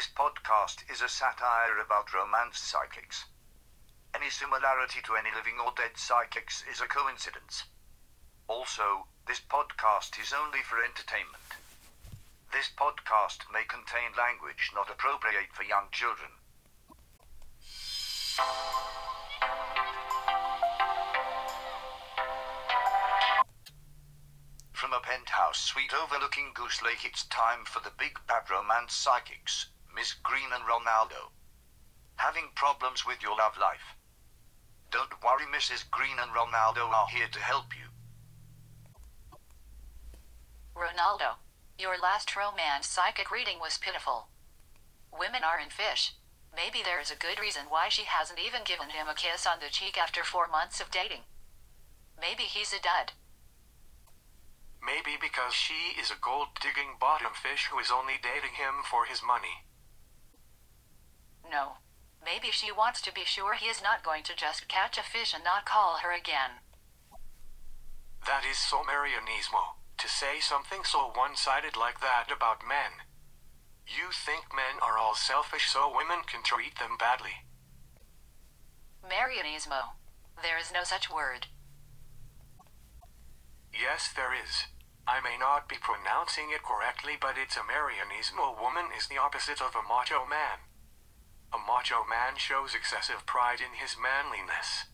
This podcast is a satire about romance psychics. Any similarity to any living or dead psychics is a coincidence. Also, this podcast is only for entertainment. This podcast may contain language not appropriate for young children. From a penthouse suite overlooking Goose Lake, it's time for the big bad romance psychics, Miss Green and Ronaldo. Having problems with your love life? Don't worry, Mrs. Green and Ronaldo are here to help you. Ronaldo, your last romance psychic reading was pitiful. Women are in fish. Maybe there is a good reason why she hasn't even given him a kiss on the cheek after four months of dating. Maybe he's a dud. Maybe because she is a gold digging bottom fish who is only dating him for his money. No. Maybe she wants to be sure he is not going to just catch a fish and not call her again. That is so Marianismo, to say something so one sided like that about men. You think men are all selfish so women can treat them badly. Marianismo. There is no such word. Yes, there is. I may not be pronouncing it correctly, but it's a Marianismo woman is the opposite of a macho man. A macho man shows excessive pride in his manliness.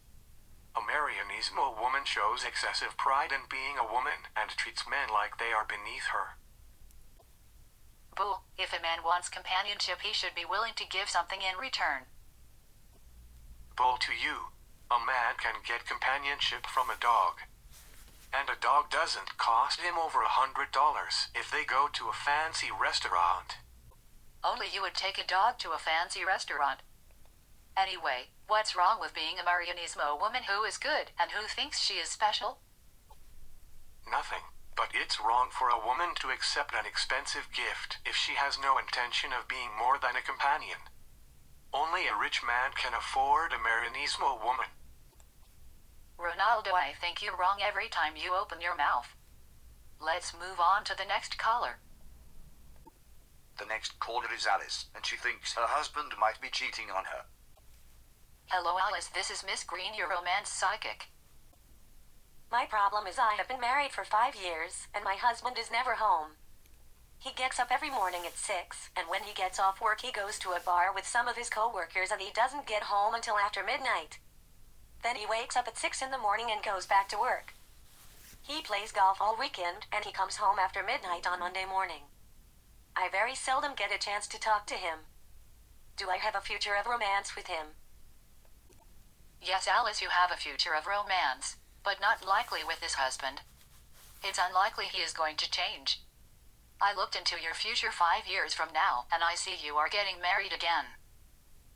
A Marianismo woman shows excessive pride in being a woman and treats men like they are beneath her. Boo, if a man wants companionship, he should be willing to give something in return. Bull to you. A man can get companionship from a dog. And a dog doesn't cost him over a hundred dollars if they go to a fancy restaurant. Only you would take a dog to a fancy restaurant. Anyway, what's wrong with being a Marianismo woman who is good and who thinks she is special? Nothing. But it's wrong for a woman to accept an expensive gift if she has no intention of being more than a companion. Only a rich man can afford a Marianismo woman. Ronaldo, I think you're wrong every time you open your mouth. Let's move on to the next caller. The next caller is Alice, and she thinks her husband might be cheating on her. Hello, Alice. This is Miss Green, your romance psychic. My problem is I have been married for five years, and my husband is never home. He gets up every morning at 6, and when he gets off work, he goes to a bar with some of his coworkers, and he doesn't get home until after midnight. Then he wakes up at 6 in the morning and goes back to work. He plays golf all weekend, and he comes home after midnight on Monday morning. I very seldom get a chance to talk to him. Do I have a future of romance with him? Yes, Alice, you have a future of romance, but not likely with this husband. It's unlikely he is going to change. I looked into your future five years from now, and I see you are getting married again.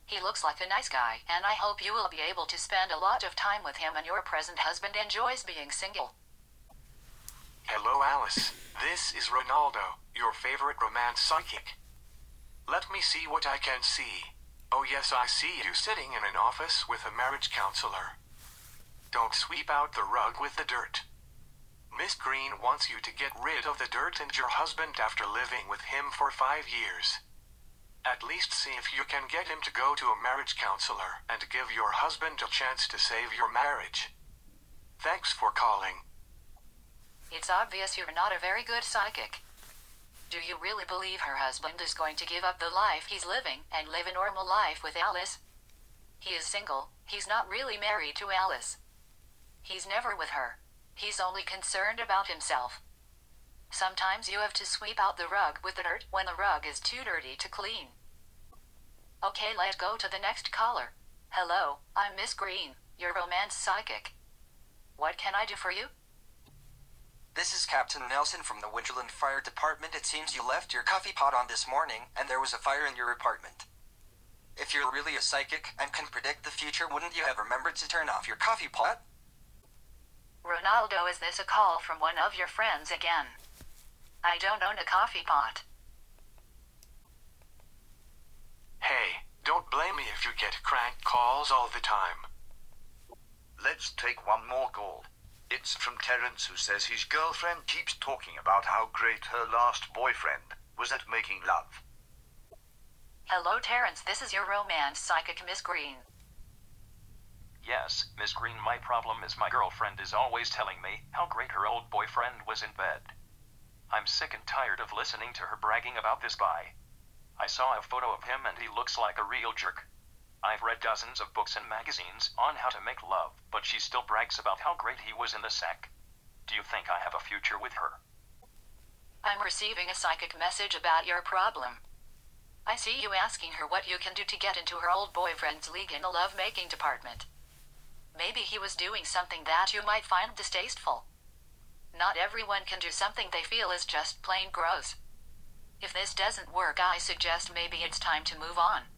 He looks like a nice guy, and I hope you will be able to spend a lot of time with him and your present husband enjoys being single. Hello, Alice. This is Ronaldo, your favorite romance psychic. Let me see what I can see. Oh, yes, I see you sitting in an office with a marriage counselor. Don't sweep out the rug with the dirt. Miss Green wants you to get rid of the dirt and your husband after living with him for five years. At least see if you can get him to go to a marriage counselor and give your husband a chance to save your marriage. Thanks for calling. It's obvious you're not a very good psychic. Do you really believe her husband is going to give up the life he's living and live a normal life with Alice? He is single, he's not really married to Alice. He's never with her. He's only concerned about himself. Sometimes you have to sweep out the rug with the dirt when the rug is too dirty to clean. Okay, let's go to the next caller. Hello, I'm Miss Green, your romance psychic. What can I do for you? This is Captain Nelson from the Winterland Fire Department. It seems you left your coffee pot on this morning, and there was a fire in your apartment. If you're really a psychic and can predict the future, wouldn't you have remembered to turn off your coffee pot? Ronaldo, is this a call from one of your friends again? I don't own a coffee pot. Hey, don't blame me if you get crank calls all the time. Let's take one more call. It's from Terence, who says his girlfriend keeps talking about how great her last boyfriend was at making love. Hello, Terence. This is your romance psychic, Miss Green. Yes, Miss Green, my problem is my girlfriend is always telling me how great her old boyfriend was in bed. I'm sick and tired of listening to her bragging about this guy. I saw a photo of him and he looks like a real jerk. I've read dozens of books and magazines on how to make love, but she still brags about how great he was in the sack. Do you think I have a future with her? I'm receiving a psychic message about your problem. I see you asking her what you can do to get into her old boyfriend's league in the love-making department. Maybe he was doing something that you might find distasteful. Not everyone can do something they feel is just plain gross. If this doesn't work, I suggest maybe it's time to move on.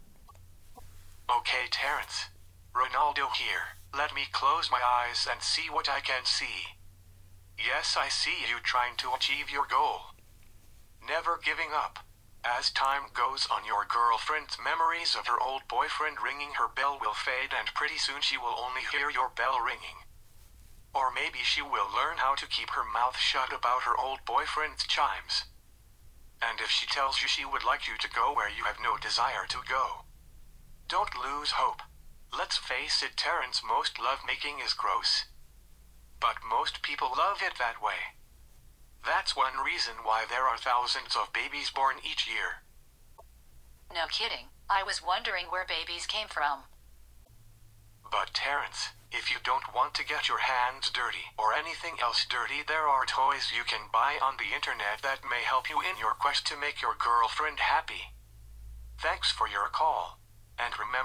Okay, Terence. Ronaldo here. Let me close my eyes and see what I can see. Yes, I see you trying to achieve your goal. Never giving up. As time goes on, your girlfriend's memories of her old boyfriend ringing her bell will fade, and pretty soon she will only hear your bell ringing. Or maybe she will learn how to keep her mouth shut about her old boyfriend's chimes. And if she tells you she would like you to go where you have no desire to go, don't lose hope. Let's face it, Terrence, most lovemaking is gross. But most people love it that way. That's one reason why there are thousands of babies born each year. No kidding. I was wondering where babies came from. But Terrence, if you don't want to get your hands dirty or anything else dirty, there are toys you can buy on the internet that may help you in your quest to make your girlfriend happy. Thanks for your call.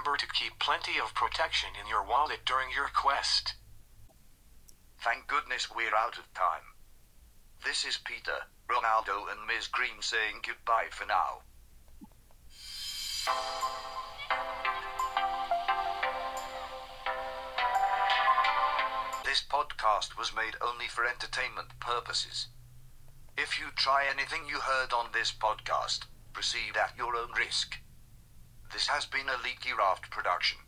Remember to keep plenty of protection in your wallet during your quest. Thank goodness we're out of time. This is Peter, Ronaldo, and Ms. Green saying goodbye for now. This podcast was made only for entertainment purposes. If you try anything you heard on this podcast, proceed at your own risk. This has been a Leaky Raft production.